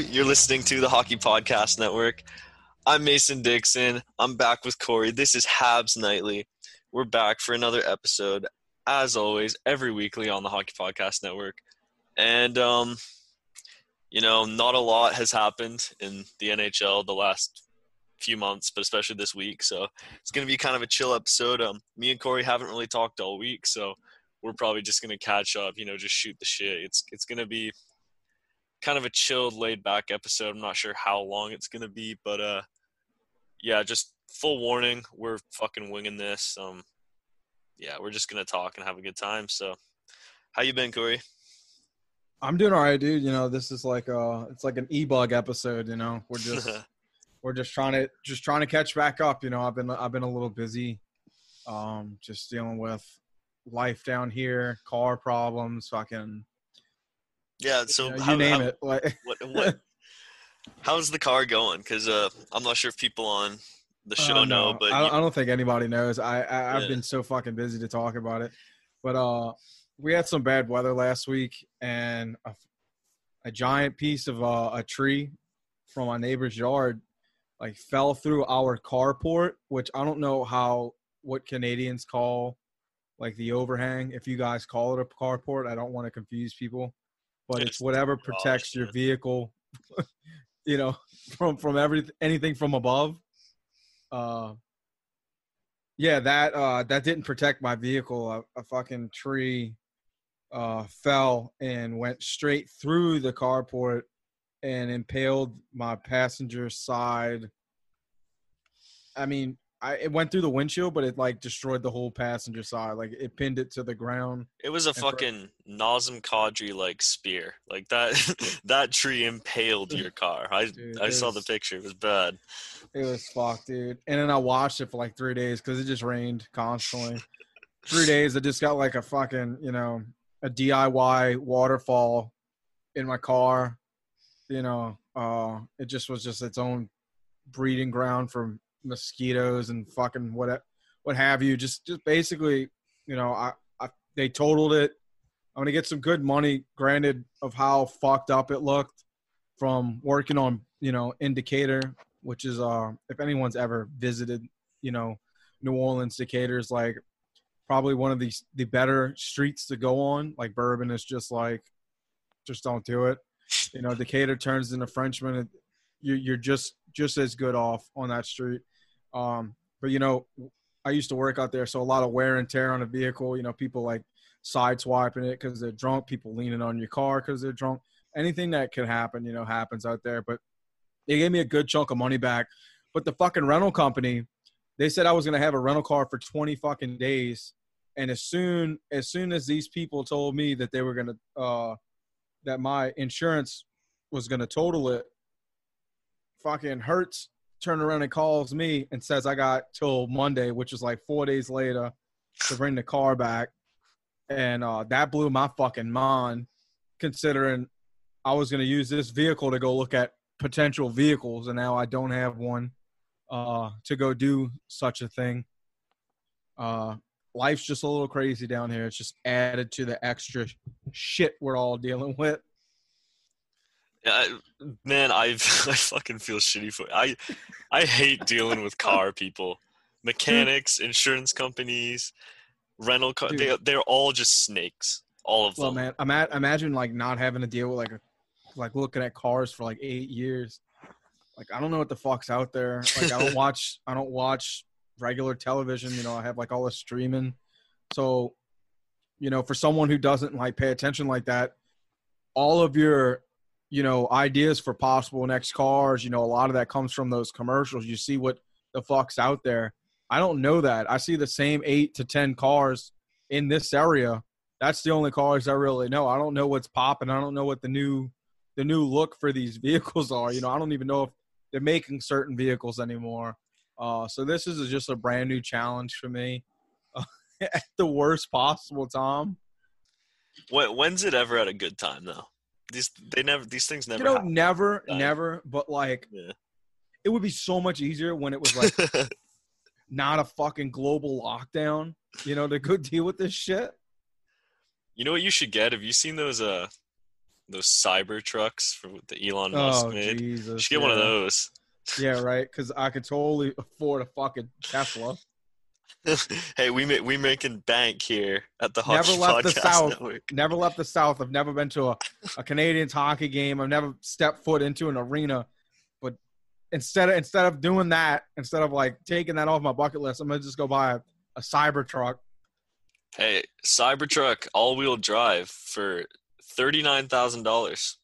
You're listening to the Hockey Podcast Network. I'm Mason Dixon. I'm back with Corey. This is Habs Nightly. We're back for another episode, as always, every weekly on the Hockey Podcast Network. And, um, you know, not a lot has happened in the NHL the last few months, but especially this week. So it's going to be kind of a chill episode. Um, me and Corey haven't really talked all week, so we're probably just going to catch up, you know, just shoot the shit. It's, it's going to be kind of a chilled, laid back episode. I'm not sure how long it's gonna be, but uh, yeah, just full warning, we're fucking winging this. Um, yeah, we're just gonna talk and have a good time. So, how you been, Corey? I'm doing all right, dude. You know, this is like uh it's like an e-bug episode. You know, we're just we're just trying to just trying to catch back up. You know, I've been I've been a little busy, um, just dealing with life down here, car problems, fucking yeah. So you, know, how, you name how, it. What, what, how's the car going? Because uh, I'm not sure if people on the show Oh, know, but I, you- I don't think anybody knows. I, I I've Yeah. been so fucking busy to talk about it, but uh, we had some bad weather last week, and a, a giant piece of uh, a tree from my neighbor's yard like fell through our carport, which I don't know how what Canadians call like the overhang. If you guys call it a carport, I don't want to confuse people, but it's it's whatever protects your vehicle, you know, from from every anything from above. Uh, yeah, that uh that didn't protect my vehicle. A, a fucking tree uh fell and went straight through the carport and impaled my passenger side. I mean, I it went through the windshield, but it like destroyed the whole passenger side. Like it pinned it to the ground. it was a for- fucking Nazem Kadri like spear. Like that that tree impaled your car. I Dude, I saw the picture. It was bad. It was fucked, dude. And then I watched it for like three days because it just rained constantly. three days, I just got like a fucking, you know, a DIY waterfall in my car. You know, uh, it just was just its own breeding ground for mosquitoes and fucking what what have you. Just just basically, you know, I, I they totaled it. I'm gonna get some good money, granted, of how fucked up it looked from working on, you know, Indicator, which is uh if anyone's ever visited, you know, New Orleans Decatur's like probably one of the the better streets to go on. Like Bourbon is just like just don't do it. You know, Decatur turns into Frenchmen. it- You you're just just as good off on that street. Um, but you know, I used to work out there, so a lot of wear and tear on a vehicle. You know, people like sideswiping it because they're drunk. People leaning on your car because they're drunk. Anything that could happen, you know, happens out there. But they gave me a good chunk of money back. But the fucking rental company, they said I was gonna have a rental car for 20 fucking days. And as soon as soon as these people told me that they were gonna uh that my insurance was gonna total it, fucking Hertz turned around and calls me and says I got till Monday, which is like four days later, to bring the car back. And uh that blew my fucking mind considering I was gonna use this vehicle to go look at potential vehicles and now I don't have one uh to go do such a thing. Uh life's just a little crazy down here. It's just added to the extra shit we're all dealing with. Yeah, I, man, I I fucking feel shitty for I I hate dealing with car people, mechanics, insurance companies, rental car. They Dude. they're all just snakes. All of Well, them. Well, man, ima- imagine like not having to deal with like a, like looking at cars for like eight years. Like I don't know what the fuck's out there. Like I don't watch I don't watch regular television. You know, I have like all the streaming. So, you know, for someone who doesn't like pay attention like that, all of your you know ideas for possible next cars, you know, a lot of that comes from those commercials. You see what the fuck's out there. I don't know that. I see the same eight to ten cars in this area that's the only cars I really know. I don't know what's popping. I don't know what the new the new look for these vehicles are. You know, I don't even know if they're making certain vehicles anymore. Uh, so this is just a brand new challenge for me at the worst possible time. When, when's it ever at a good time though? These they never these things never you know, happen. never, Right. never. But like, Yeah. it would be so much easier when it was like not a fucking global lockdown. You know, to go deal with this shit. You know what you should get? Have you seen those uh those cyber trucks for the Elon Musk Oh made. You Jesus! should get one of those. Yeah, right. Because I could totally afford a fucking Tesla. hey, we ma- we making bank here at the Never Hockey left the Podcast South. Network. Never left the South. I've never been to a, a Canadiens hockey game. I've never stepped foot into an arena. But instead of instead of doing that, instead of like taking that off my bucket list, I'm gonna just go buy a, a cyber truck. Hey, Cybertruck all-wheel drive for thirty-nine thousand dollars.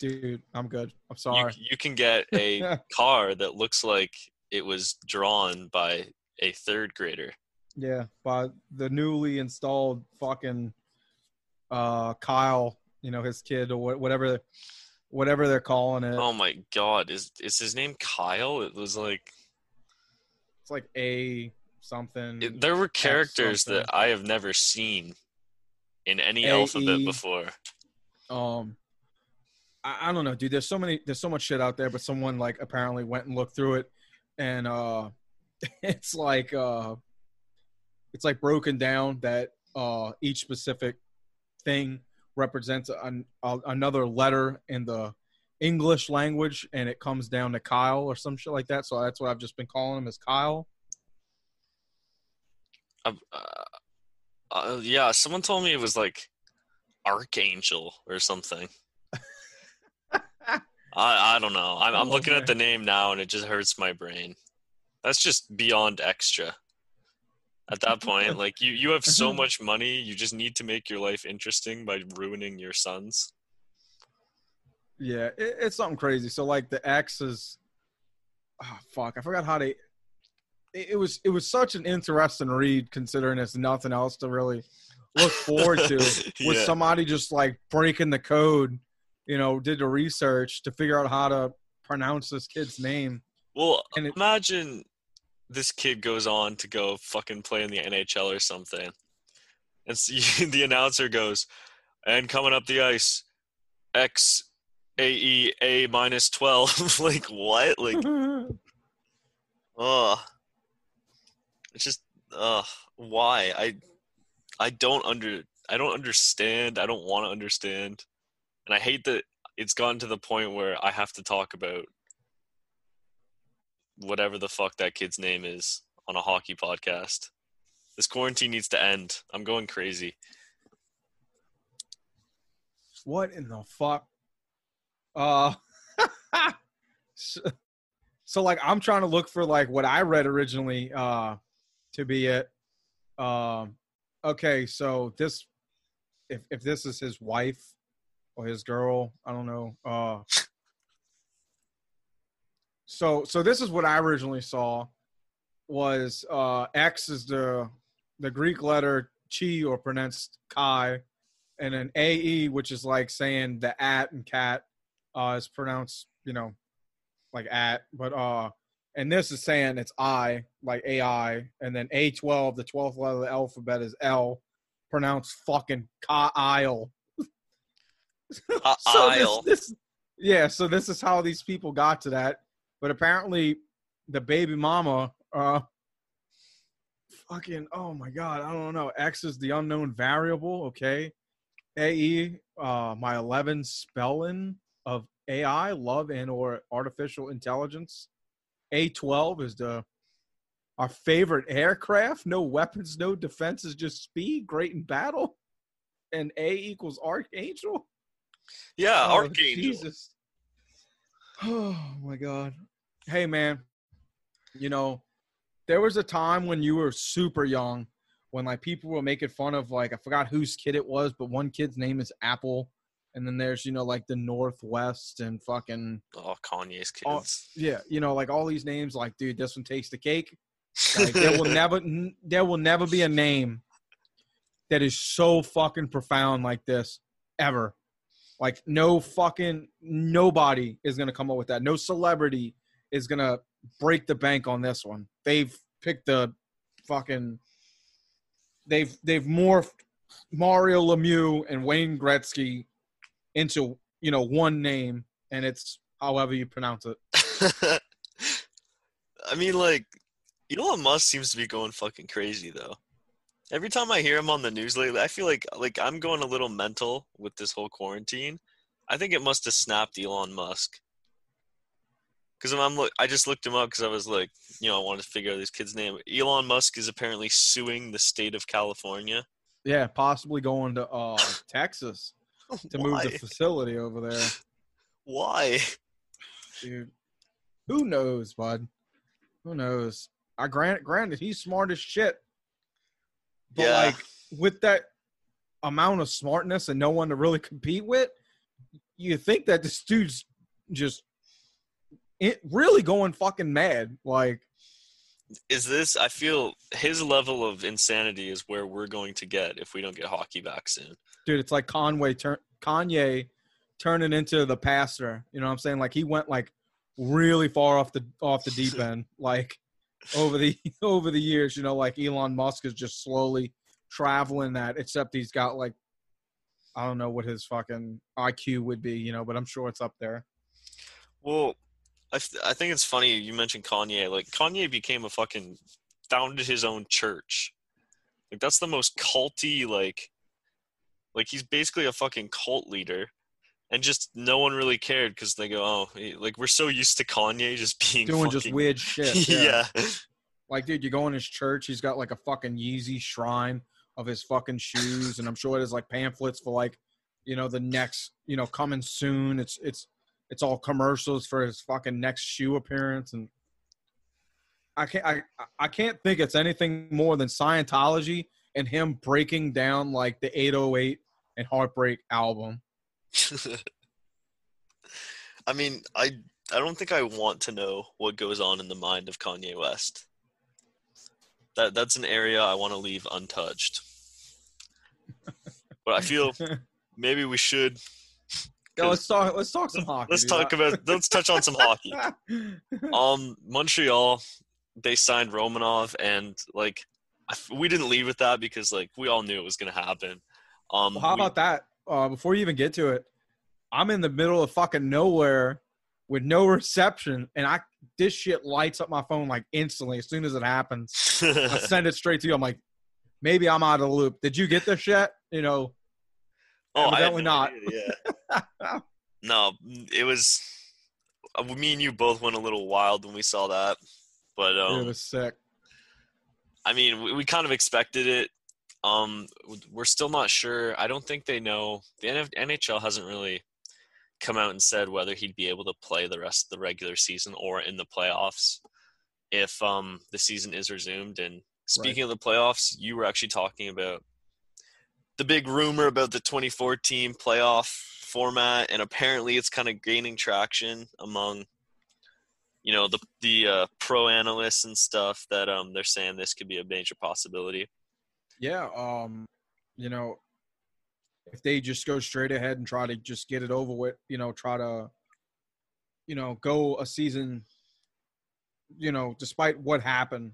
Dude, I'm good. I'm You, sorry. you can get a car that looks like it was drawn by a third grader. Yeah, by the newly installed fucking uh Kyle, you know, his kid or whatever whatever they're calling it. Oh my god, is is his name Kyle? It was like It's like a something. it, there were characters something. that I have never seen in any alphabet before. um I, I don't know, dude. There's so many there's so much shit out there, but someone like apparently went and looked through it and uh it's like uh it's like broken down that uh each specific thing represents an, a, another letter in the English language and it comes down to Kyle or some shit like that. So that's what I've just been calling him as Kyle. Uh, uh, yeah, someone told me it was like Archangel or something. I I don't know. I'm I'm Oh, looking at the name now and it just hurts my brain. That's just beyond extra. At that point, like you you have so much money, you just need to make your life interesting by ruining your sons. Yeah, it, it's something crazy. So like the X is, oh ah, fuck, I forgot how to. It, it was it was such an interesting read considering there's nothing else to really look forward to. With Yeah. somebody just like breaking the code, you know, did the research to figure out how to pronounce this kid's name. Well, And imagine this kid goes on to go fucking play in the NHL or something, and see, the announcer goes, "And coming up the ice, X A E A minus twelve. like what? Like oh, it's just uh why I I don't under I don't understand. I don't want to understand, and I hate that it's gotten to the point where I have to talk about whatever the fuck that kid's name is on a hockey podcast. This quarantine needs to end. I'm going crazy. what in the fuck? Uh, so, so like I'm trying to look for like what I read originally uh to be it. Um, okay, so this if if this is his wife or his girl, I don't know. Uh, so so this is what I originally saw was uh X is the the Greek letter chi or pronounced chi, and then AE, which is like saying the at and cat, uh, is pronounced, you know, like at, but uh, and this is saying it's I, like AI, and then A12, the 12th letter of the alphabet is L, pronounced fucking Kyle. So this- This, yeah, so this is how these people got to that. But apparently, the baby mama, uh, fucking, oh my god, I don't know. X is the unknown variable. Okay, AE, uh, my 11 spelling of AI, love and or artificial intelligence. A12 is the our favorite aircraft. No weapons, no defenses, just speed, great in battle. And A equals Archangel. Yeah, Oh, Archangel. Jesus. Oh my God. Hey man, you know, there was a time when you were super young when like people were making fun of like I forgot whose kid it was, but one kid's name is Apple. And then there's, you know, like the North West and fucking Oh, Kanye's kids. yeah, you know, like all these names, like, dude, this one takes the cake. Like there will never n- there will never be a name that is so fucking profound like this ever. Like no fucking nobody is gonna come up with that. No celebrity is gonna break the bank on this one. They've picked the fucking they've they've morphed Mario Lemieux and Wayne Gretzky into you know one name, and it's however you pronounce it. I mean, like, Elon Musk seems to be going fucking crazy though. Every time I hear him on the news lately, I feel like like I'm going a little mental with this whole quarantine. I think it must have snapped Elon Musk. Because I'm look, I just looked him up because I was like, you know, I wanted to figure out this kid's name. Elon Musk is apparently suing the state of California. Yeah, possibly going to uh, Texas to move the facility over there. Why? Dude, who knows, bud? Who knows? I grant, granted, he's smart as shit. But Yeah. like with that amount of smartness and no one to really compete with, you think that this dude's just it really going fucking mad. Like, Is this? I feel his level of insanity is where we're going to get if we don't get hockey back soon. dude, it's like Conway turn Kanye turning into the pastor. You know what I'm saying? Like he went like really far off the off the deep end. Like over the over the years, you know, like Elon Musk is just slowly traveling that. Except he's got like I don't know what his fucking IQ would be, you know, but I'm sure it's up there. Well, I, th- I think it's funny you mentioned Kanye. Like Kanye became a fucking founded his own church. Like that's the most culty like like he's basically a fucking cult leader. And just no one really cared because they go, oh, he- like we're so used to Kanye just being Doing just weird shit. Yeah. yeah. Like, dude, you go in his church, he's got like a fucking Yeezy shrine of his fucking shoes, and I'm sure it has like pamphlets for like, you know, the next, you know, coming soon. It's it's it's all commercials for his fucking next shoe appearance, and I can't I I can't think it's anything more than Scientology and him breaking down like the 808 and Heartbreak album. I mean, I I don't think I want to know what goes on in the mind of Kanye West. That that's an area I want to leave untouched. But I feel maybe we should Let's talk. Let's talk some hockey. let's talk about let's touch on some hockey. Um, Montreal, they signed Romanov, and like we didn't leave with that because like we all knew it was gonna happen. Um, Well, how we- about that? Uh, before you even get to it, I'm in the middle of fucking nowhere with no reception, and I this shit lights up my phone like instantly as soon as it happens. I send it straight to you. I'm like, maybe I'm out of the loop. Did you get this yet? You know, Oh, I Evidently no not. idea, Yeah. no, it was. uh, Me and you both went a little wild when we saw that, but it um, was sick. I mean, we, we kind of expected it. Um, we're still not sure. I don't think they know. The NF NHL hasn't really come out and said whether he'd be able to play the rest of the regular season or in the playoffs if um the season is resumed. And speaking of the playoffs, you were actually talking about the big rumor about the 2014 playoff format, and apparently it's kind of gaining traction among you know the the uh, pro analysts and stuff that um they're saying this could be a major possibility. Yeah. Um, you know, if they just go straight ahead and try to just get it over with, you know, try to, you know, go a season, you know, despite what happened,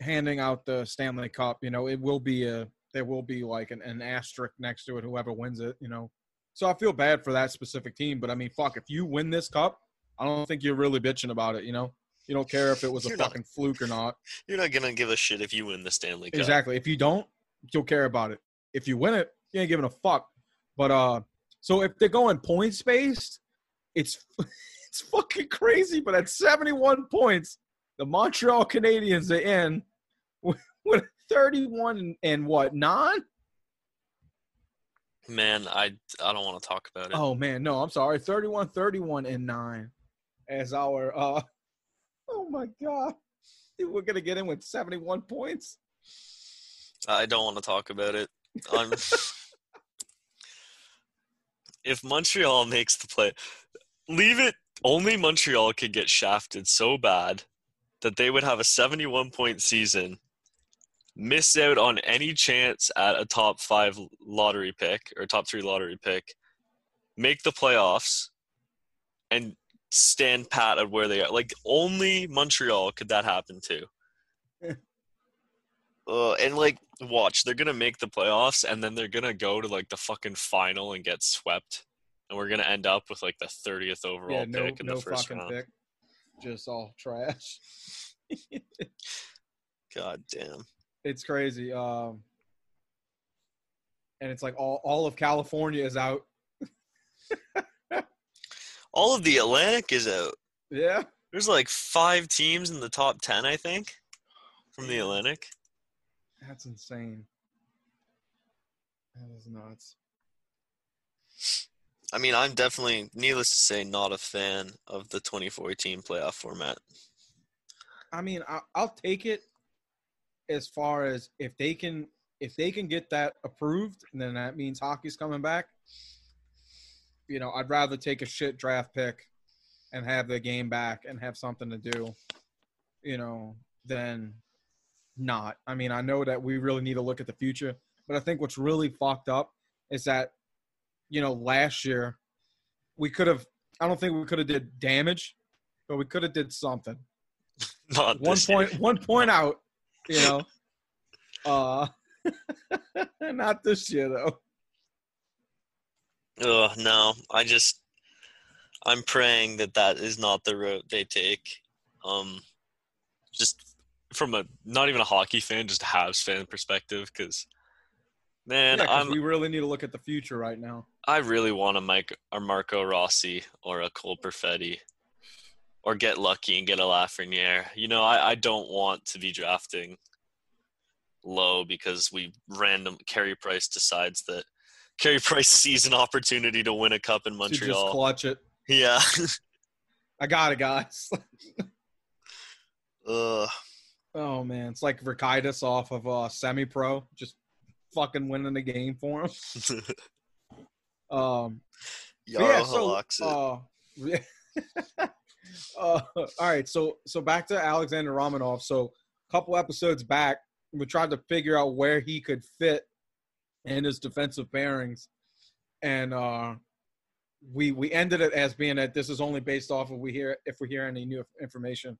handing out the Stanley Cup, you know, it will be a there will be like an, an asterisk next to it, whoever wins it, you know. So I feel bad for that specific team, but I mean, fuck, if you win this cup, I don't think you're really bitching about it, you know. You don't care if it was a not. fucking fluke or not. You're not gonna give a shit if you win the Stanley Cup. Exactly. If you don't, you'll care about it. If you win it, you ain't giving a fuck. But uh, so if they're going points based, it's it's fucking crazy. But at 71 points, the Montreal Canadiens are in with, with 31 and, and what nine? Man, I I don't want to talk about it. Oh man, no, I'm sorry, 31, 31 and nine as our uh. Oh my god, we're gonna get in with 71 points. I don't want to talk about it. I'm, if Montreal makes the play, leave it. Only Montreal could get shafted so bad that they would have a 71 point season, miss out on any chance at a top five lottery pick or top three lottery pick, make the playoffs, and stand pat at where they are. Like only Montreal could that happen to. Uh, and like, watch, they're gonna make the playoffs, and then they're gonna go to like the fucking final and get swept, and we're gonna end up with like the thirtieth overall yeah, no, pick in no the first fucking round. pick. Just all trash. God damn. It's crazy. Um, and it's like all all of California is out. All of the Atlantic is out. Yeah. There's like five teams in the top ten, I think, from the Atlantic. That's insane. That is nuts. I mean, I'm definitely, needless to say, not a fan of the 2014 playoff format. I mean, I, I'll take it as far as if they can if they can get that approved, then that means hockey's coming back. You know, I'd rather take a shit draft pick and have the game back and have something to do, you know, than not. I mean, I know that we really need to look at the future, but I think what's really fucked up is that, you know, last year we could have. I don't think we could have did damage, but we could have did something. Not one this year. point, one point out. You know, uh, not this year though. Ugh, no, I just I'm praying that that is not the route they take. Um, just from a not even a hockey fan, just a Habs fan perspective, because man, yeah, 'cause I'm we really need to look at the future right now. I really want a Mike or Marco Rossi or a Cole Perfetti, or get lucky and get a Lafreniere. You know, I I don't want to be drafting low because we random Carey Price decides that Carey Price sees an opportunity to win a cup in To just Montreal. clutch it. Yeah. I got it, guys. Ugh. oh man, it's like Verkaitis off of uh, semi-pro, just fucking winning the game for him. Um, Yarrow yeah, so uh, uh, all right, so so back to Alexander Romanov. So a couple episodes back, we tried to figure out where he could fit in his defensive bearings, and uh, we we ended it as being that this is only based off of we hear if we hear any new information.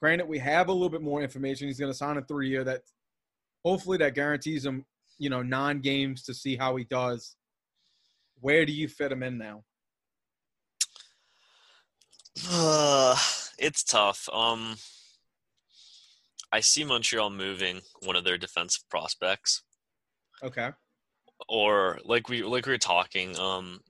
Granted, we have a little bit more information. He's going to sign a three year that hopefully that guarantees him, you know, nine games to see how he does. Where do you fit him in now? Uh, it's tough. Um, I see Montreal moving one of their defensive prospects, Okay. or like we like we were talking. Um,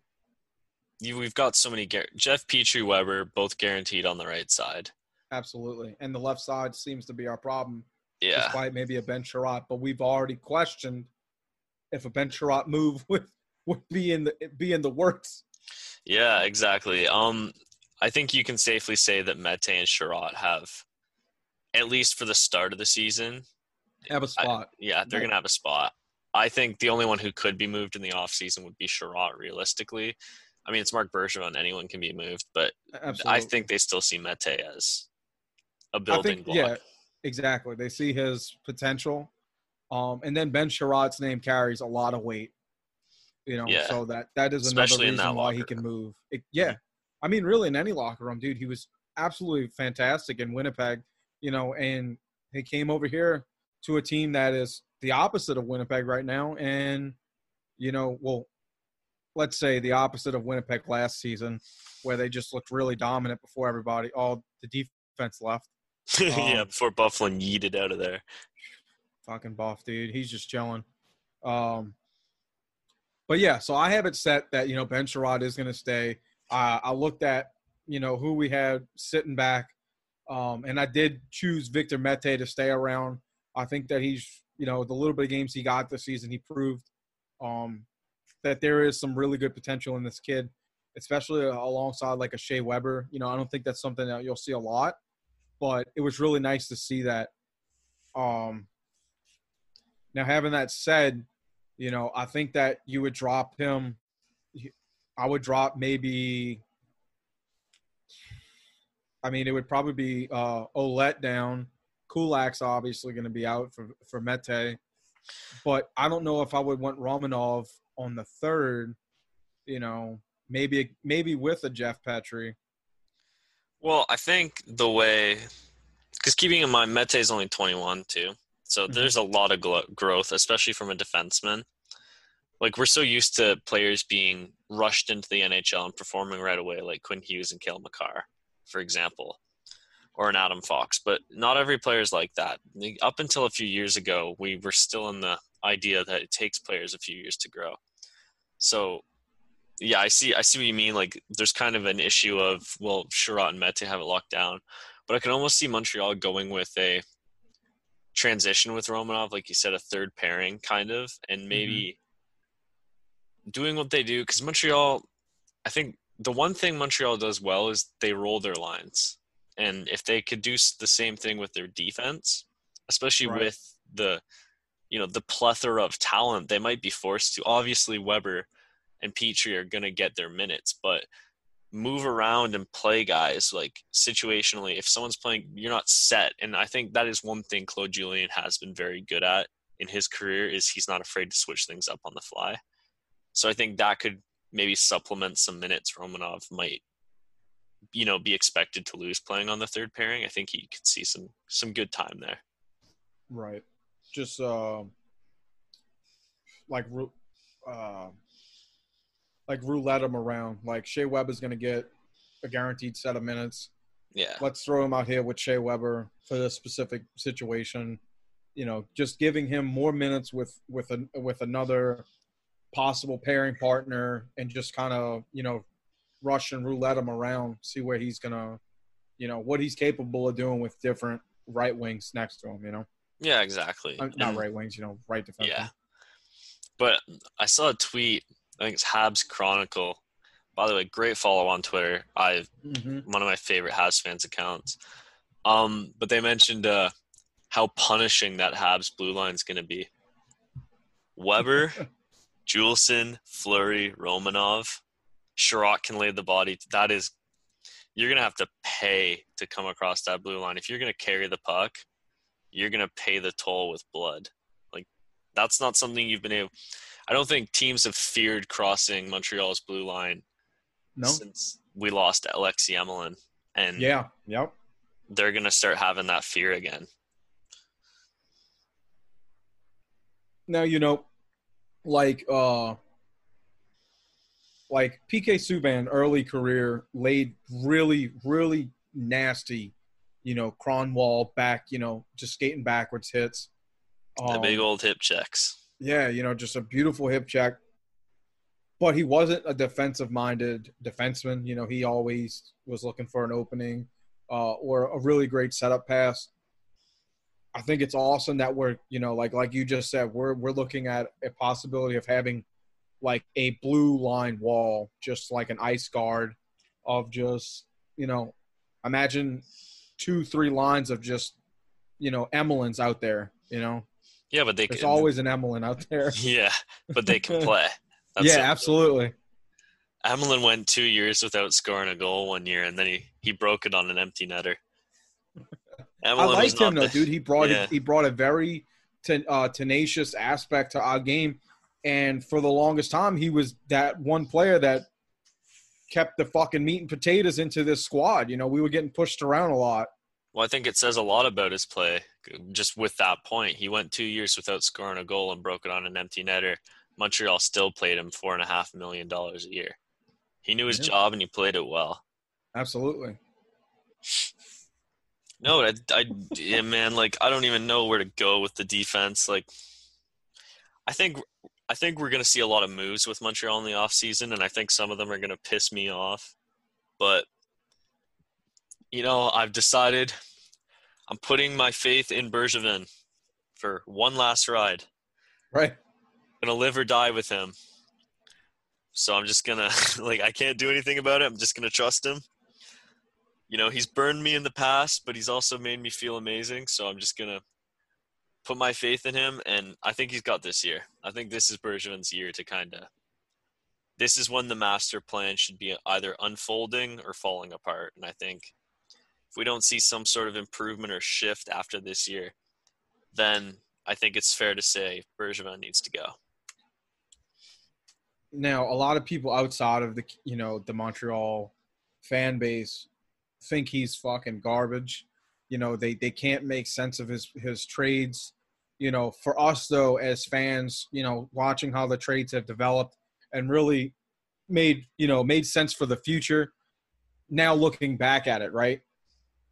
you, we've got so many. Gar- Jeff Petry, Weber, both guaranteed on the right side. Absolutely. And the left side seems to be our problem, Yeah, despite maybe a Ben Chiarot. But we've already questioned if a Ben Chiarot move would, would be in the be in the works. yeah, exactly. Um, I think you can safely say that Mete and Chiarot have, at least for the start of the season, Have a spot. Yeah, they're Right. gonna have a spot. I think the only one who could be moved in the offseason would be Chiarot, realistically. I mean, it's Marc Bergevin; anyone can be moved, but Absolutely. I think they still see Mete as a building think block. yeah, exactly. They see his potential. Um, and then Ben Chiarot's name carries a lot of weight. You know, Yeah. so that that is Especially another reason why he can move. It, yeah, I mean, really, in any locker room, dude, he was absolutely fantastic in Winnipeg. You know, and he came over here to a team that is the opposite of Winnipeg right now, and you know, well, let's say the opposite of Winnipeg last season, where they just looked really dominant before everybody, all the defense left. yeah, Um, before Buffalo yeeted out of there. fucking buff, dude. He's just chilling. Um, but yeah, so I have it set that you know Ben Chiarot is going to stay. Uh, I looked at you know who we had sitting back, um, and I did choose Victor Mete to stay around. I think that he's you know the little bit of games he got this season, he proved um, that there is some really good potential in this kid, especially alongside like a Shea Weber. You know, I don't think that's something that you'll see a lot, but it was really nice to see that. Um, now, having that said, you know, I think that you would drop him. I would drop maybe. I mean, it would probably be uh, Olet down. Kulak's obviously going to be out for for Mete, but I don't know if I would want Romanov on the third. You know, maybe maybe with a Jeff Petry. Well, I think the way, because keeping in mind Mete is only 21 too, so Mhm. there's a lot of glo- growth, especially from a defenseman. Like we're so used to players being rushed into the NHL and performing right away, like Quinn Hughes and Cale Makar, for example, or an Adam Fox. But not every player is like that. Up until a few years ago, we were still in the idea that it takes players a few years to grow. So yeah, I see. I see what you mean. Like, there's kind of an issue of well, Chiarot and Mete have it locked down, but I can almost see Montreal going with a transition with Romanov, like you said, a third pairing kind of, and maybe mm-hmm. Doing what they do. Because Montreal, I think the one thing Montreal does well is they roll their lines, and if they could do the same thing with their defense, especially right. with the, you know, the plethora of talent, they might be forced to. Obviously, Weber and Petry are going to get their minutes, but move around and play guys like situationally. If someone's playing, you're not set. And I think that is one thing Claude Julien has been very good at in his career is he's not afraid to switch things up on the fly. So I think that could maybe supplement some minutes Romanov might you know be expected to lose playing on the third pairing. I think he could see some some good time there. Right. Just uh, like uh, like roulette him around. Like Shea is going to get a guaranteed set of minutes. Yeah. Let's throw him out here with Shea Weber for this specific situation. You know, just giving him more minutes with with a with another possible pairing partner, and just kind of you know rush and roulette him around, see where he's gonna, you know, what he's capable of doing with different right wings next to him. You know. Yeah, exactly. Uh, not and, right wings, you know, right defense. Yeah. But I saw a tweet I think it's Habs Chronicle. By the way, great follow on Twitter. I mm-hmm. one of my favorite Habs fans accounts. Um, but they mentioned uh, how punishing that Habs blue line is going to be. Weber, Juulsen, Fleury, Romanov, Chiarot can lay the body. That is, you're going to have to pay to come across that blue line. If you're going to carry the puck, you're going to pay the toll with blood. Like that's not something you've been able. I don't think teams have feared crossing Montreal's blue line no. since we lost Alexei Emelin. And yeah, yep. They're gonna start having that fear again. Now you know, like uh like PK Subban early career laid really, really nasty, you know, Kronwall back, you know, just skating backwards hits. Um, the big um, old hip checks. Yeah, you know, just a beautiful hip check. But he wasn't a defensive minded defenseman. You know, he always was looking for an opening uh, or a really great setup pass. I think it's awesome that we're, you know, like like you just said, we're we're looking at a possibility of having like a blue line wall, just like an ice guard of just, you know, imagine two, three lines of just, you know, Emelins out there, you know, yeah, but they there's can, always an Emelin out there. Yeah, but they can play. That's yeah, absolutely. Emelin went two years without scoring a goal one year, and then he, he broke it on an empty netter. Emelin I liked him though, the, dude. He brought yeah. he brought a very ten, uh, tenacious aspect to our game, and for the longest time, he was that one player that kept the fucking meat and potatoes into this squad. You know, we were getting pushed around a lot. Well, I think it says a lot about his play. Just with that point, he went two years without scoring a goal and broke it on an empty netter. Montreal still paid him four and a half million dollars a year. He knew his yeah. job and he played it well. Absolutely. No, I, I yeah, man, like I don't even know where to go with the defense. Like, I think I think we're going to see a lot of moves with Montreal in the offseason, and I think some of them are going to piss me off. But you know, I've decided I'm putting my faith in Bergevin for one last ride. Right. I'm gonna live or die with him. So I'm just gonna like I can't do anything about it. I'm just gonna trust him. You know, he's burned me in the past, but he's also made me feel amazing. So I'm just gonna put my faith in him, and I think he's got this year. I think this is Bergevin's year to kind of. This is when the master plan should be either unfolding or falling apart, and I think if we don't see some sort of improvement or shift after this year, then I think it's fair to say Bergevin needs to go. Now, a lot of people outside of the you know the Montreal fan base think he's fucking garbage. You know, they they can't make sense of his his trades. You know, for us though, as fans, you know, watching how the trades have developed and really made you know made sense for the future. Now looking back at it, right?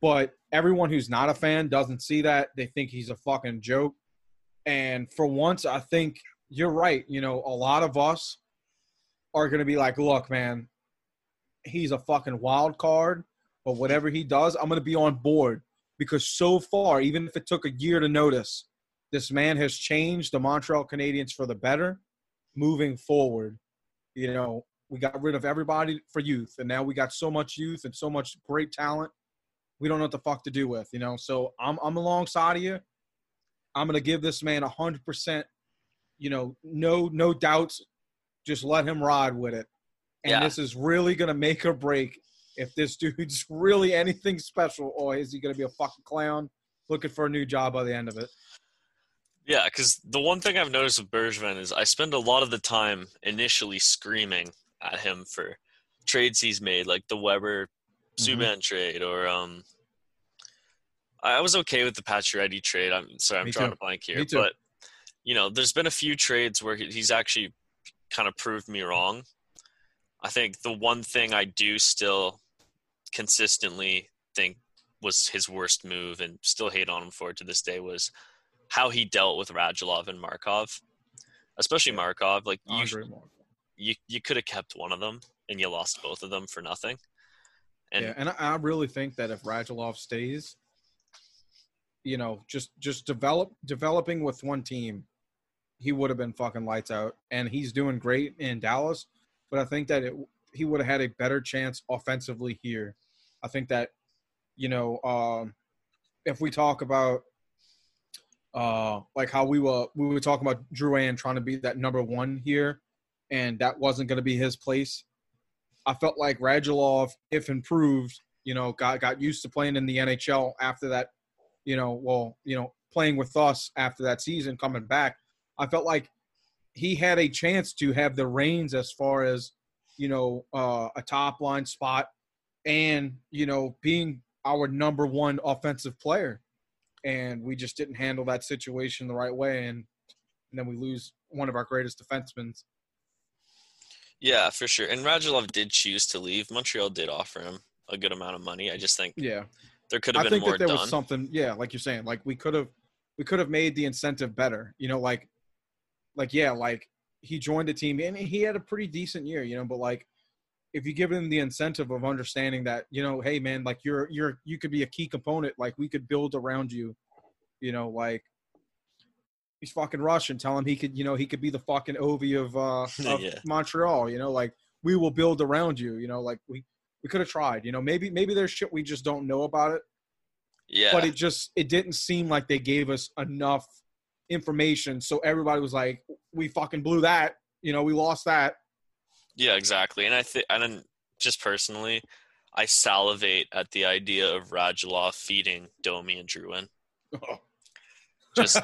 But everyone who's not a fan doesn't see that. They think he's a fucking joke. And for once, I think you're right. You know, a lot of us are going to be like, look, man, he's a fucking wild card, but whatever he does, I'm going to be on board because so far, even if it took a year to notice, this man has changed the Montreal Canadiens for the better moving forward. You know, we got rid of everybody for youth, and now we got so much youth and so much great talent. We don't know what the fuck to do with, you know. So I'm I'm alongside of you. I'm gonna give this man a hundred percent. You know, no no doubts. Just let him ride with it. And Yeah. this is really gonna make or break if this dude's really anything special, or is he gonna be a fucking clown looking for a new job by the end of it? Yeah, because the one thing I've noticed with Bergevin is I spend a lot of the time initially screaming at him for trades he's made, like the Weber Mhm. Subban trade, or um, I was okay with the Pacioretty trade. I'm sorry, I'm Me drawing too. a blank here, but you know, there's been a few trades where he's actually kind of proved me wrong. I think the one thing I do still consistently think was his worst move and still hate on him for it to this day was how he dealt with Radulov and Markov, especially Markov. Like you, Markov. you, you could have kept one of them and you lost both of them for nothing. And yeah, and I, I really think that if Radulov stays, you know, just just develop developing with one team, he would have been fucking lights out. And he's doing great in Dallas, but I think that it, he would have had a better chance offensively here. I think that, you know, um, if we talk about uh like how we were we were talking about Drew Drouin trying to be that number one here, and that wasn't going to be his place. I felt like Radulov, if improved, you know, got got used to playing in the NHL after that, you know, well, you know, playing with us after that season, coming back. I felt like he had a chance to have the reins as far as, you know, uh, a top line spot and, you know, being our number one offensive player. And we just didn't handle that situation the right way. And, and then we lose one of our greatest defensemen. yeah, for sure. And Radulov did choose to leave. Montreal did offer him a good amount of money. I just think Yeah. there could have been I think more that there done. was something, yeah, like you're saying, like we could have, we could have made the incentive better. You know, like, like yeah, like he joined the team and he had a pretty decent year. You know, but like if you give him the incentive of understanding that, you know, hey man, like you're you're you could be a key component. Like we could build around you. You know, like he's fucking Russian. Tell him he could, you know, he could be the fucking Ovi of uh of Yeah. Montreal. You know, like we will build around you. You know, like we we could have tried. You know, maybe maybe there's shit we just don't know about it yeah. but it just it didn't seem like they gave us enough information so everybody was like we fucking blew that you know we lost that Yeah, exactly. And I think, and then just personally, I salivate at the idea of Radulov feeding Domi and Drouin. Just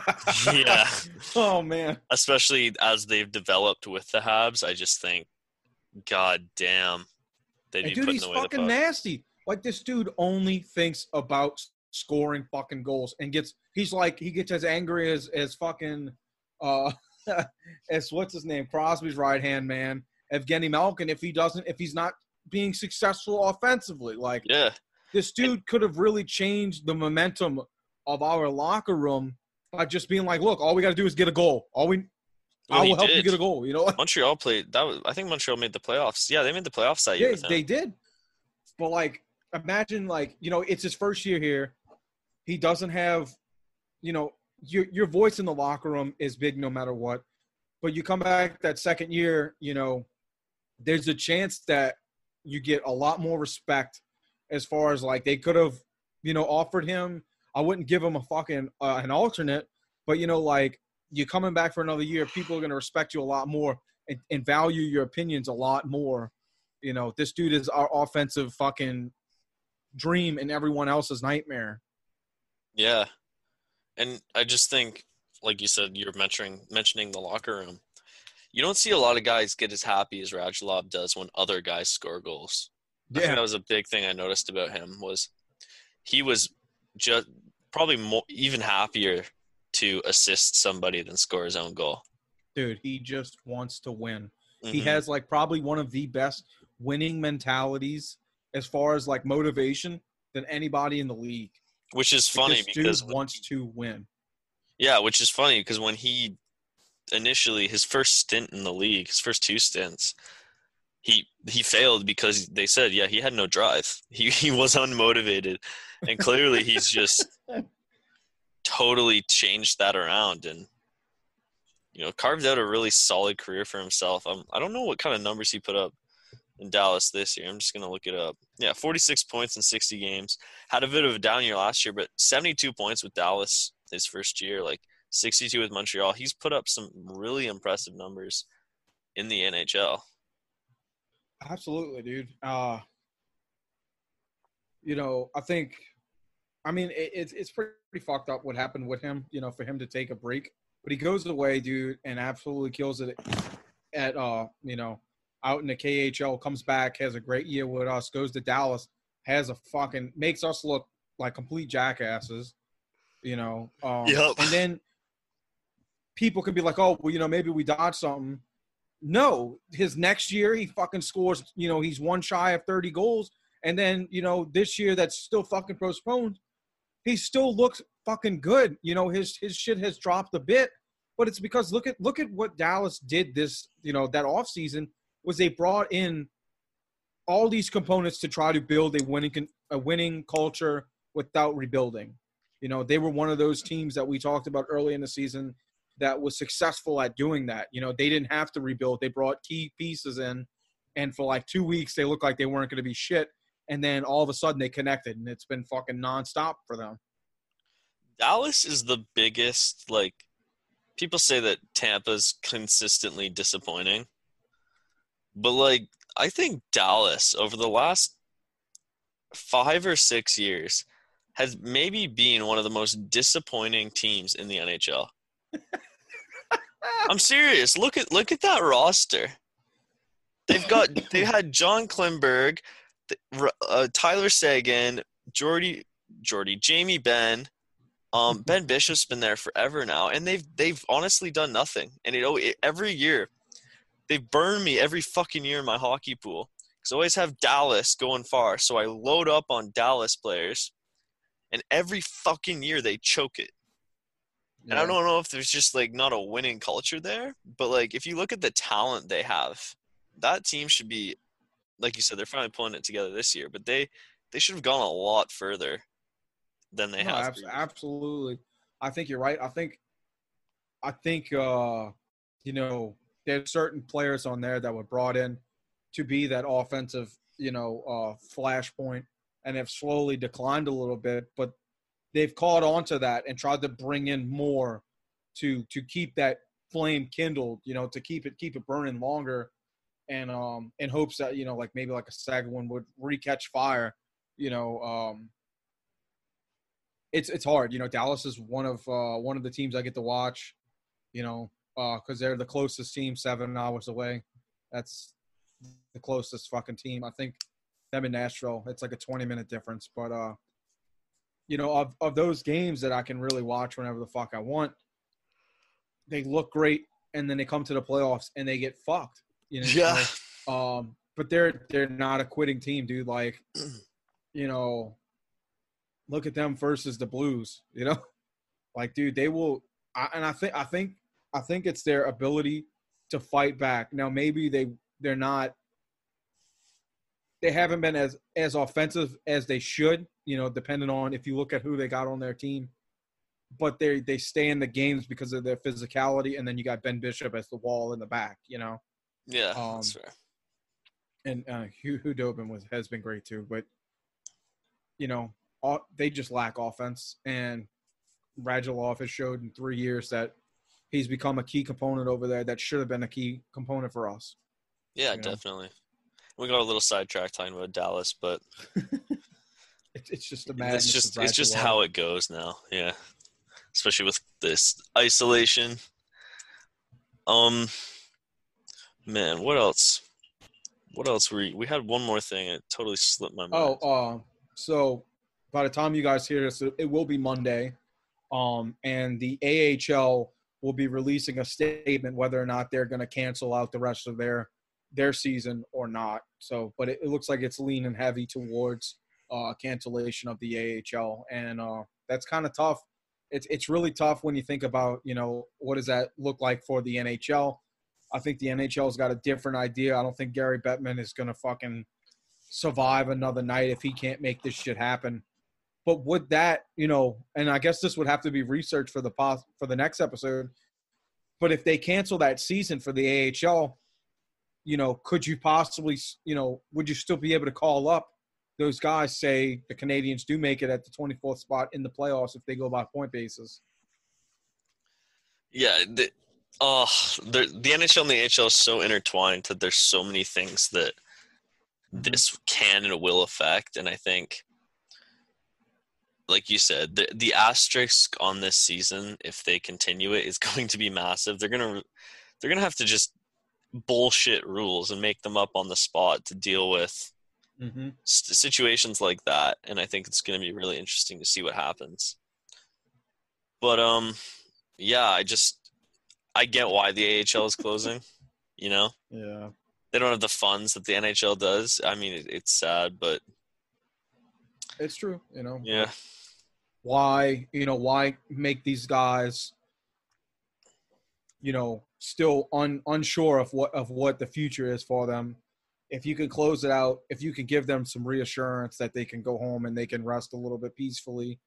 yeah, oh man especially as they've developed with the Habs. I just think, God damn, they'd and be dude putting he's away the fucking puck. nasty like this dude only thinks about scoring fucking goals and gets he's like he gets as angry as as fucking uh as what's his name crosby's right hand man evgeny malkin if he doesn't if he's not being successful offensively like Yeah, this dude could have really changed the momentum of our locker room by just being like, "Look, all we got to do is get a goal. All we, Well, I will help you get a goal." You know. Montreal played. That was. I think Montreal made the playoffs. Yeah, they made the playoffs that yeah, year. they did. But like, imagine like you know, it's his first year here. He doesn't have, you know, your your voice in the locker room is big no matter what. But you come back that second year, you know, there's a chance that you get a lot more respect as far as like they could have, you know, offered him. I wouldn't give him a fucking uh, an alternate, but you know, like you're coming back for another year, people are gonna respect you a lot more and, and value your opinions a lot more. You know, this dude is our offensive fucking dream and everyone else's nightmare. Yeah, and I just think, like you said, you're mentioning mentioning the locker room. You don't see a lot of guys get as happy as Radulov does when other guys score goals. I think that was a big thing I noticed about him was he was just probably more even happier to assist somebody than score his own goal. dude, he just wants to win. He Mhm. has like probably one of the best winning mentalities as far as like motivation than anybody in the league. Which is funny because dude wants to win. yeah, which is funny because when he initially his first stint in the league, his first two stints, he he failed because they said, yeah, he had no drive. He he was unmotivated, and clearly he's just totally changed that around and you know carved out a really solid career for himself. Um, I don't know what kind of numbers he put up in Dallas this year. I'm just gonna look it up. Yeah, 46 points in 60 games. Had a bit of a down year last year, but 72 points with Dallas his first year. Like 62 with Montreal. He's put up some really impressive numbers in the NHL. Absolutely, dude. Uh, you know, I think, I mean, it, it's it's pretty fucked up what happened with him. You know, for him to take a break, but he goes away, dude, and absolutely kills it at uh, you know, out in the KHL. Comes back, has a great year with us. Goes to Dallas, has a fucking makes us look like complete jackasses. You know, um, Yep. and then people can be like, oh, well, you know, maybe we dodged something. No, his next year he fucking scores. You know, he's one shy of thirty goals, and then you know this year that's still fucking postponed. He still looks fucking good. You know, his his shit has dropped a bit, but it's because look at look at what Dallas did this. You know, that off season was they brought in all these components to try to build a winning a winning culture without rebuilding. You know, they were one of those teams that we talked about early in the season that was successful at doing that. You know, they didn't have to rebuild. They brought key pieces in, and for like two weeks they looked like they weren't going to be shit. And then all of a sudden they connected, and it's been fucking nonstop for them. Dallas is the biggest like people say that Tampa's consistently disappointing. But like I think Dallas over the last 5 or 6 years has maybe been one of the most disappointing teams in the NHL. I'm serious. Look at look at that roster. They've got they had John Klingberg, uh, Tyler Seguin, Jordy Jordy, Jamie Benn, um, Ben Bishop's been there forever now, and they've they've honestly done nothing. And it, every year they've burned me every fucking year in my hockey pool because I always have Dallas going far, so I load up on Dallas players, and every fucking year they choke it. And I don't know if there's just like not a winning culture there, but like if you look at the talent they have, that team should be, like you said, they're finally pulling it together this year. But they they should have gone a lot further than they No, have. abs- absolutely. I think you're right. I think, I think, uh, you know, there's certain players on there that were brought in to be that offensive, you know, uh, flashpoint, and have slowly declined a little bit. But they've caught on to that and tried to bring in more to to keep that flame kindled. You know, to keep it keep it burning longer, and um, in hopes that you know, like maybe like a Seguin would recatch fire. You know, um, it's it's hard. You know, Dallas is one of uh, one of the teams I get to watch. You know, because they're the closest team, seven hours away. That's the closest fucking team. I think them in Nashville. It's like a twenty minute difference. But uh, you know, of of those games that I can really watch whenever the fuck I want, they look great, and then they come to the playoffs and they get fucked. You know, Yeah. um, but they're they're not a quitting team, dude. Like, you know, look at them versus the Blues. You know, like, dude, they will. I, and I think I think I think it's their ability to fight back. Now, maybe they they're not. They haven't been as as offensive as they should. You know, depending on if you look at who they got on their team. But they they stay in the games because of their physicality, and then you got Ben Bishop as the wall in the back. You know Yeah, Um, that's fair. and uh, Hugh Khudobin was has been great too. But you know, all, they just lack offense, and Radulov has showed in three years that he's become a key component over there that should have been a key component for us. Yeah, you know. definitely. We got a little sidetracked talking about Dallas, but It's, it's just a madness. it's just it's just how it goes now. Yeah, especially with this isolation. Um, man, what else? What else were you, we had one more thing? It totally slipped my mind. Oh, uh, so by the time you guys hear this, it will be Monday, um, and the AHL will be releasing a statement whether or not they're going to cancel out the rest of their their season or not. So, but it, it looks like it's leaning heavy towards uh, cancellation of the AHL, and uh, that's kind of tough. It's it's really tough when you think about you know what does that look like for the NHL. I think the NHL's got a different idea. I don't think Gary Bettman is going to fucking survive another night if he can't make this shit happen. But would that, you know, and I guess this would have to be research for the pos- for the next episode. But if they cancel that season for the AHL, you know, could you possibly, you know, would you still be able to call up those guys? Say the Canadiens do make it at the 24th spot in the playoffs if they go by point basis. Yeah, the, uh, the the NHL and the AHL is so intertwined that there's so many things that this can and will affect, and I think, like you said, the the asterisk on this season, if they continue it, is going to be massive. They're gonna they're gonna have to just bullshit rules and make them up on the spot to deal with Mm-hmm. s- situations like that, and I think it's going to be really interesting to see what happens. But um, yeah, I just I get why the AHL is closing. You know, Yeah. they don't have the funds that the NHL does. I mean, it, it's sad, but It's true. You know, yeah, why you know why make these guys you know still un, unsure of what of what the future is for them if you can close it out if you can give them some reassurance that they can go home and they can rest a little bit peacefully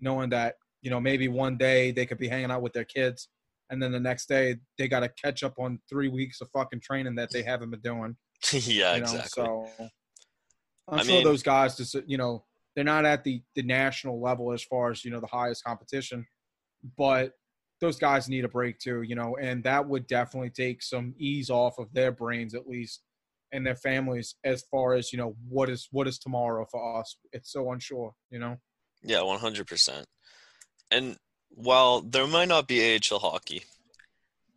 knowing that you know maybe one day they could be hanging out with their kids and then the next day they got to catch up on three weeks of fucking training that they haven't been doing yeah, you know, exactly. So I'm I sure mean- those guys just you know they're not at the the national level as far as you know the highest competition, but those guys need a break too, you know, and that would definitely take some ease off of their brains at least and their families as far as you know what is what is tomorrow for us. It's so unsure, you know. Yeah, one hundred percent. And while there might not be AHL hockey,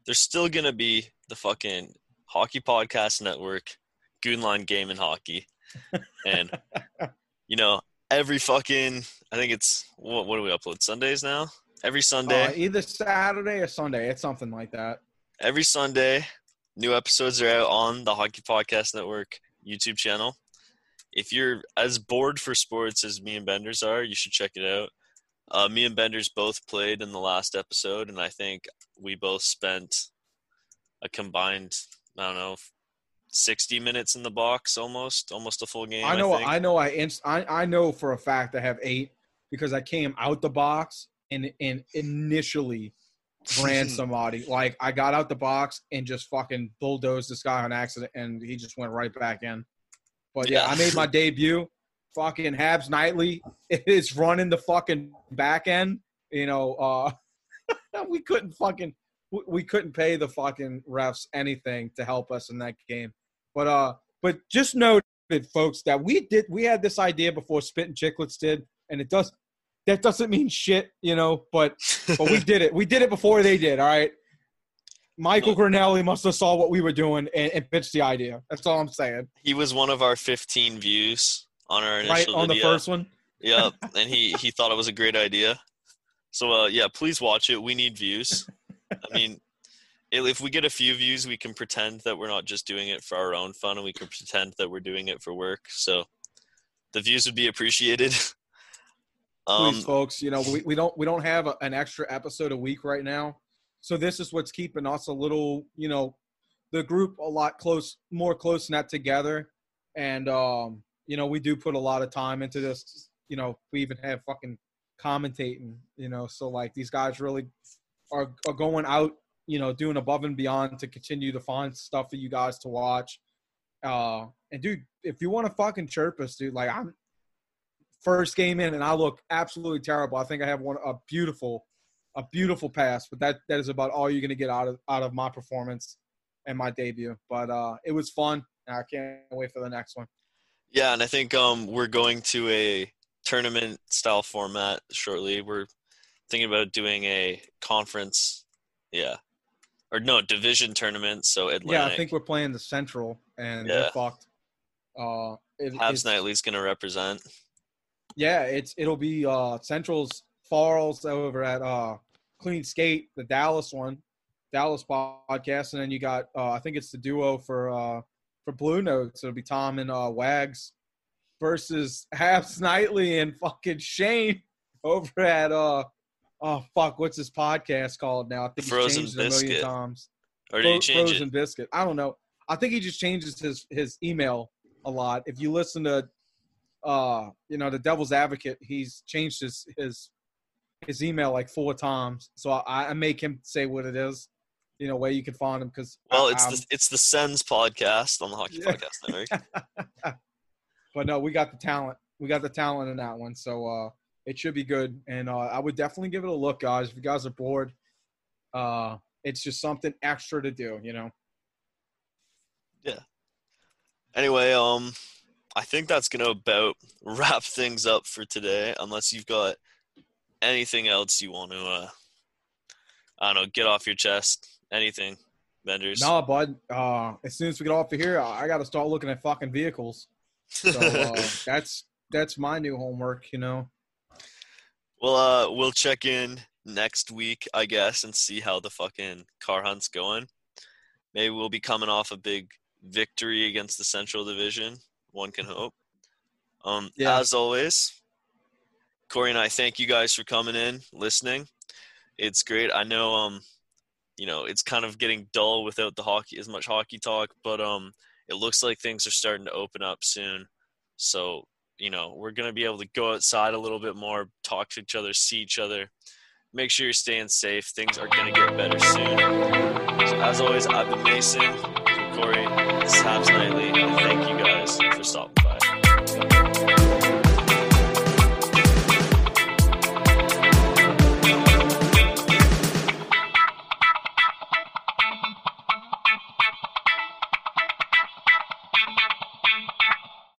there's still gonna be the fucking Hockey Podcast Network, Goonline Game and Hockey, and you know every fucking I think it's what what do we upload Sundays now? Every Sunday, Uh, either Saturday or Sunday, it's something like that. every Sunday, new episodes are out on the Hockey Podcast Network YouTube channel. If you're as bored for sports as me and Benders are, you should check it out. Uh, me and Benders both played in the last episode, and I think we both spent a combined, I don't know, 60 minutes in the box almost, almost a full game. I know, think. I, know, I, inst- I, I know for a fact I have eight because I came out the box and and initially ran somebody. Like I got out the box and just fucking bulldozed this guy on accident, and he just went right back in. But yeah, Yeah. I made my debut. Fucking Habs Nightly is running the fucking back end. You know, uh, we couldn't fucking we couldn't pay the fucking refs anything to help us in that game. But uh, but just note it, folks, that we did we had this idea before Spittin' Chiclets did, and it does that doesn't mean shit, you know, but but we did it. We did it before they did, all right. Michael Grinnelli must have saw what we were doing and, and pitched the idea. That's all I'm saying. he was one of our 15 views on our initial Right on the first one. Yep, and he he thought it was a great idea. So uh, yeah, please watch it. We need views. I mean, if we get a few views, we can pretend that we're not just doing it for our own fun, and we can pretend that we're doing it for work. So the views would be appreciated. Um, Please, folks, you know, we, we don't we don't have a, an extra episode a week right now. So this is what's keeping us a little, you know, the group a lot close more close knit together. And um, you know, we do put a lot of time into this. You know, we even have fucking commentating, you know, so like these guys really are are going out, you know, doing above and beyond to continue to find stuff for you guys to watch. Uh and dude, if you want to fucking chirp us, dude, like I'm first game in and I look absolutely terrible. I think I have one a beautiful, a beautiful pass, but that that is about all you're gonna get out of out of my performance and my debut. But uh, it was fun. I can't wait for the next one. yeah, and I think um, we're going to a tournament style format shortly. We're thinking about doing a conference, yeah, or no division tournament. So Atlantic. Yeah, I think we're playing the Central and they're Yeah. fucked. Uh, it, Habs Nightly's going to represent. Yeah, it's it'll be uh Central's Falls over at uh Clean Skate, the Dallas one, Dallas podcast, and then you got uh I think it's the duo for uh for Blue Notes. It'll be Tom and uh Wags versus Habs Nightly and fucking Shane over at uh oh fuck, what's his podcast called now? I think he's Frozen changed it a million Biscuit. times. Or did he change frozen it? biscuit. I don't know. I think he just changes his his email a lot. If you listen to, uh, you know, the Devil's Advocate, he's changed his his his email like four times. So I, I make him say what it is. You know, where you can find him because Well, it's the it's the Sens podcast on the Hockey Yeah. Podcast Network. but no, we got the talent. We got the talent in that one, so uh, it should be good. And uh, I would definitely give it a look, guys. If you guys are bored, uh, it's just something extra to do. You know. Yeah. Anyway, um, I think that's gonna about wrap things up for today. Unless you've got anything else you want to, uh, I don't know, get off your chest. Anything, Benders. Nah, bud. Uh, as soon as we get off of here, I got to start looking at fucking vehicles. So uh, that's that's my new homework. You know. Well, uh, we'll check in next week, I guess, and see how the fucking car hunt's going. Maybe we'll be coming off a big victory against the Central Division. One can hope. Um, Yeah. as always, Corey and I thank you guys for coming in, listening. It's great. I know, um, you know, it's kind of getting dull without the hockey as much hockey talk, but um, it looks like things are starting to open up soon. So you know, we're gonna be able to go outside a little bit more, talk to each other, see each other. Make sure you're staying safe. Things are gonna get better soon. So as always, I've been Mason, Corey, this is Habs Nightly. and Thank you guys for stopping.